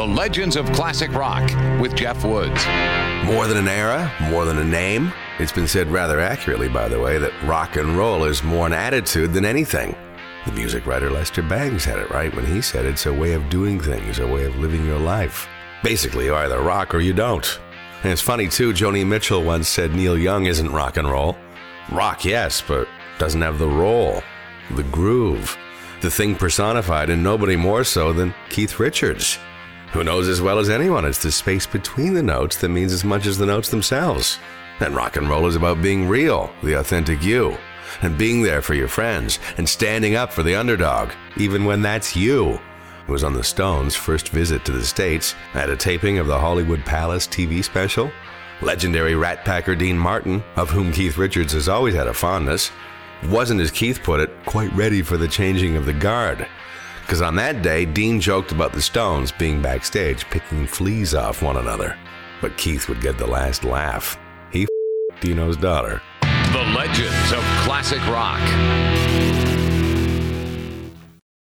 The Legends of Classic Rock with Jeff Woods. More than an era, more than a name. It's been said rather accurately, by the way, that rock and roll is more an attitude than anything. The music writer Lester Bangs had it right when he said it's a way of doing things, a way of living your life. Basically, you either rock or you don't. And it's funny, too, Joni Mitchell once said Neil Young isn't rock and roll. Rock, yes, but doesn't have the roll, the groove, the thing personified, and nobody more so than Keith Richards, who knows as well as anyone it's the space between the notes that means as much as the notes themselves. And rock and roll is about being real, the authentic you, and being there for your friends, and standing up for the underdog, even when that's you. It was on the Stones' first visit to the States at a taping of the Hollywood Palace TV special. Legendary rat packer Dean Martin, of whom Keith Richards has always had a fondness, wasn't, as Keith put it, quite ready for the changing of the guard. Because on that day, Dean joked about the Stones being backstage picking fleas off one another. But Keith would get the last laugh. He f- Dino's daughter. The Legends of Classic Rock.